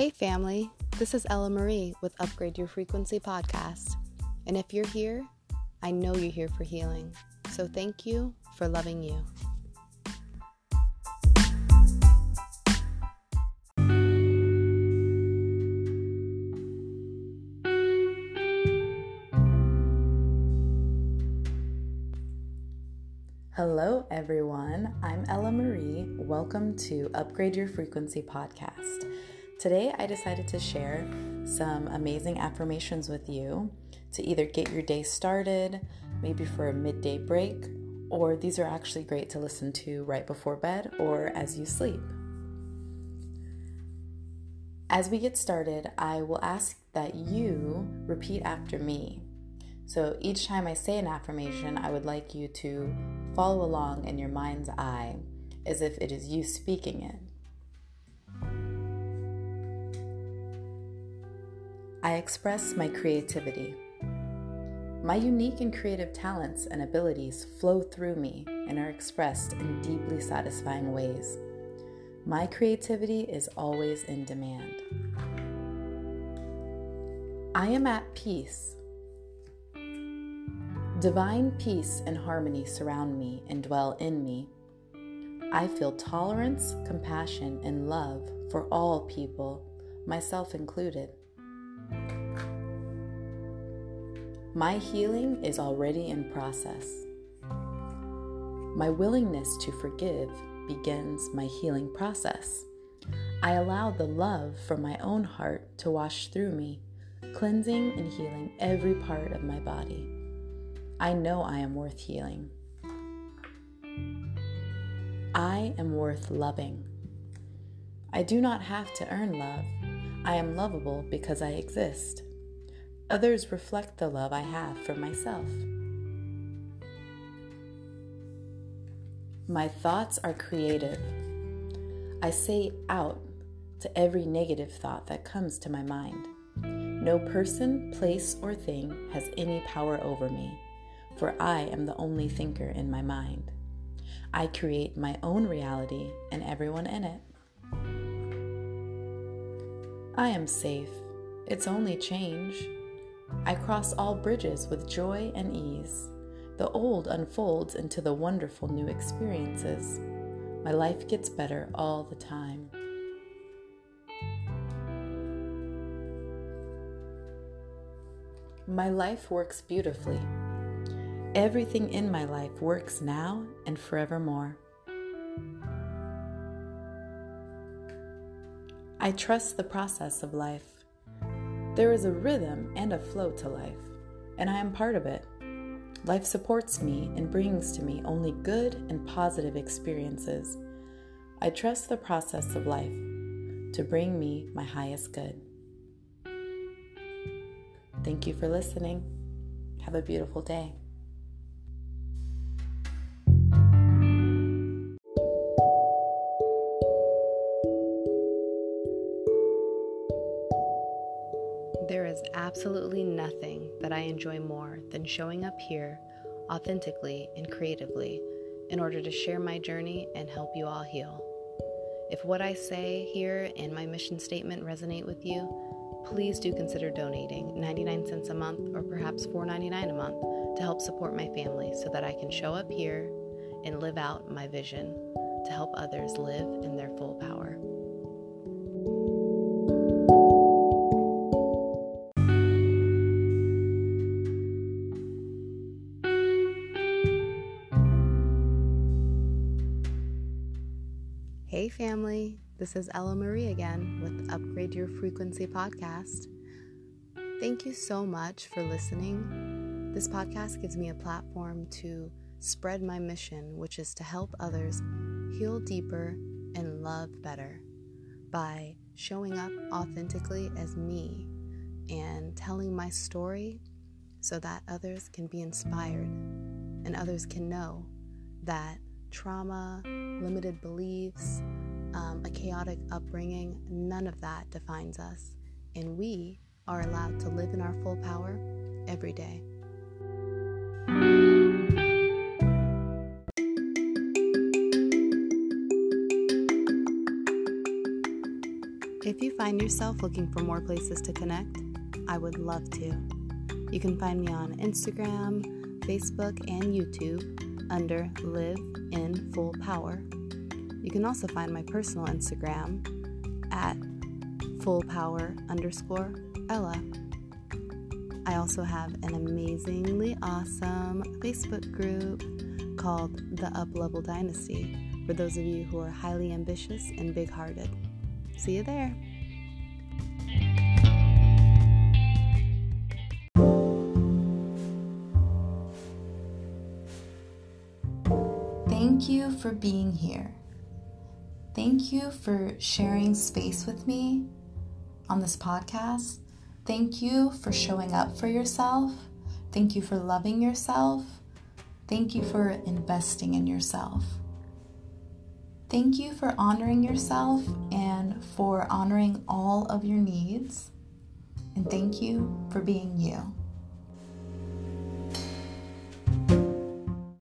Hey, family. This is Ella Marie with Upgrade Your Frequency podcast. And if you're here, I know you're here for healing. So thank you for loving you. Hello, everyone. I'm Ella Marie. Welcome to Upgrade Your Frequency podcast. Today, I decided to share some amazing affirmations with you to either get your day started, maybe for a midday break, or these are actually great to listen to right before bed or as you sleep. As we get started, I will ask that you repeat after me. So each time I say an affirmation, I would like you to follow along in your mind's eye as if it is you speaking it. I express my creativity. My unique and creative talents and abilities flow through me and are expressed in deeply satisfying ways. My creativity is always in demand. I am at peace Divine peace and harmony surround me and dwell in me. I feel tolerance, compassion, and love for all people, myself included. My healing is already in process. My willingness to forgive begins my healing process. I allow the love from my own heart to wash through me, cleansing and healing every part of my body. I know I am worth healing. I am worth loving. I do not have to earn love. I am lovable because I exist. Others reflect the love I have for myself. My thoughts are creative. I say out to every negative thought that comes to my mind. No person, place, or thing has any power over me for I am the only thinker in my mind. I create my own reality and everyone in it. I am safe. It's only change. I cross all bridges with joy and ease. The old unfolds into the wonderful new experiences. My life gets better all the time. My life works beautifully. Everything in my life works now and forevermore. I trust the process of life. There is a rhythm and a flow to life, and I am part of it. Life supports me and brings to me only good and positive experiences. I trust the process of life to bring me my highest good. Thank you for listening. Have a beautiful day. Absolutely nothing that I enjoy more than showing up here authentically and creatively in order to share my journey and help you all heal. If what I say here and my mission statement resonate with you, please do consider donating 99 cents a month or perhaps $4.99 a month to help support my family so that I can show up here and live out my vision to help others live in their full power. Hey, family. This is Ella Marie again with Upgrade Your Frequency podcast. Thank you so much for listening. This podcast gives me a platform to spread my mission, which is to help others heal deeper and love better by showing up authentically as me and telling my story so that others can be inspired and others can know that trauma, limited beliefs, um, a chaotic upbringing, none of that defines us. And we are allowed to live in our full power every day. If you find yourself looking for more places to connect, I would love to. You can find me on Instagram, Facebook, and YouTube under Live in Full Power. You can also find my personal Instagram at full power underscore Ella. I also have an amazingly awesome Facebook group called the Up Level Dynasty for those of you who are highly ambitious and big hearted. See you there. Thank you for being here. Thank you for sharing space with me on this podcast. Thank you for showing up for yourself. Thank you for loving yourself. Thank you for investing in yourself. Thank you for honoring yourself and for honoring all of your needs. And thank you for being you.